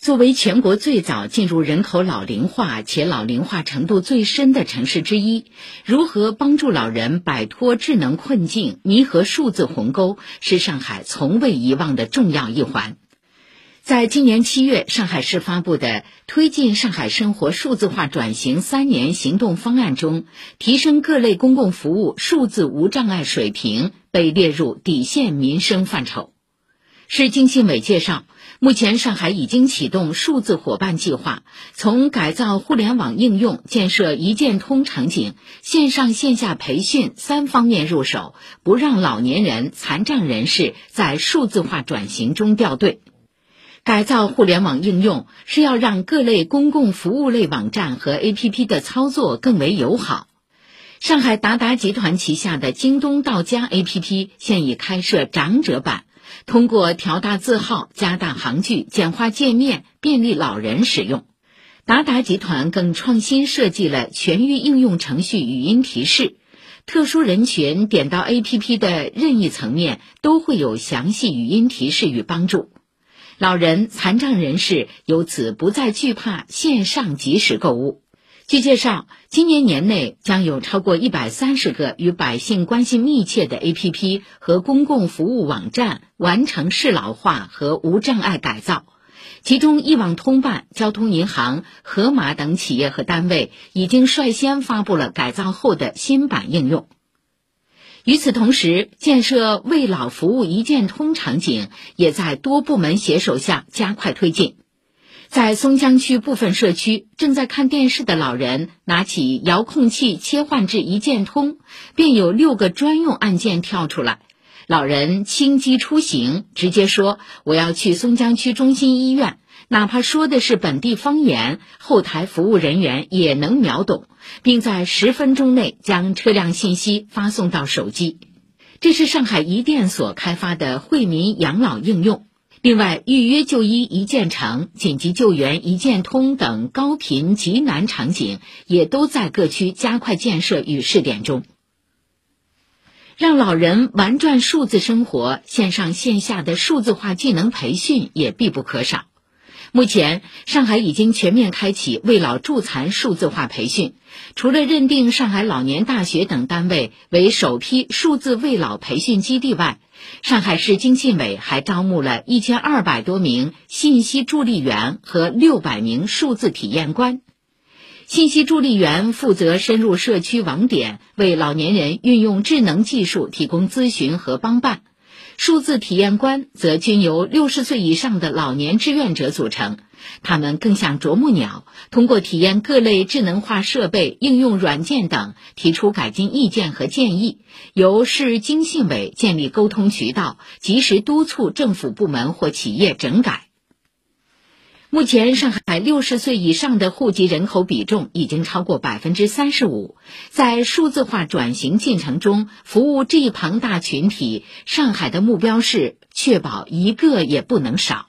作为全国最早进入人口老龄化且老龄化程度最深的城市之一，如何帮助老人摆脱智能困境、弥合数字鸿沟，是上海从未遗忘的重要一环。在今年七月，上海市发布的《推进上海生活数字化转型三年行动方案》中，提升各类公共服务数字无障碍水平被列入底线民生范畴。市经信委介绍。目前，上海已经启动数字伙伴计划，从改造互联网应用、建设一键通场景、线上线下培训三方面入手，不让老年人、残障人士在数字化转型中掉队。改造互联网应用是要让各类公共服务类网站和 APP 的操作更为友好。上海达达集团旗下的京东到家 APP 现已开设长者版。通过调大字号、加大行距、简化界面，便利老人使用。达达集团更创新设计了全域应用程序语音提示，特殊人群点到 APP 的任意层面都会有详细语音提示与帮助。老人、残障人士由此不再惧怕线上即时购物。据介绍，今年年内将有超过一百三十个与百姓关系密切的 APP 和公共服务网站完成适老化和无障碍改造，其中一网通办、交通银行、盒马等企业和单位已经率先发布了改造后的新版应用。与此同时，建设为老服务一键通场景也在多部门携手下加快推进。在松江区部分社区，正在看电视的老人拿起遥控器切换至一键通，便有六个专用按键跳出来。老人轻机出行，直接说我要去松江区中心医院，哪怕说的是本地方言，后台服务人员也能秒懂，并在十分钟内将车辆信息发送到手机。这是上海一电所开发的惠民养老应用。另外，预约就医一键成、紧急救援一键通等高频急难场景，也都在各区加快建设与试点中。让老人玩转数字生活，线上线下的数字化技能培训也必不可少。目前，上海已经全面开启为老助残数字化培训。除了认定上海老年大学等单位为首批数字为老培训基地外，上海市经信委还招募了一千二百多名信息助力员和六百名数字体验官。信息助力员负责深入社区网点，为老年人运用智能技术提供咨询和帮办。数字体验官则均由六十岁以上的老年志愿者组成，他们更像啄木鸟，通过体验各类智能化设备、应用软件等，提出改进意见和建议，由市经信委建立沟通渠道，及时督促政府部门或企业整改。目前，上海六十岁以上的户籍人口比重已经超过百分之三十五。在数字化转型进程中，服务这一庞大群体，上海的目标是确保一个也不能少。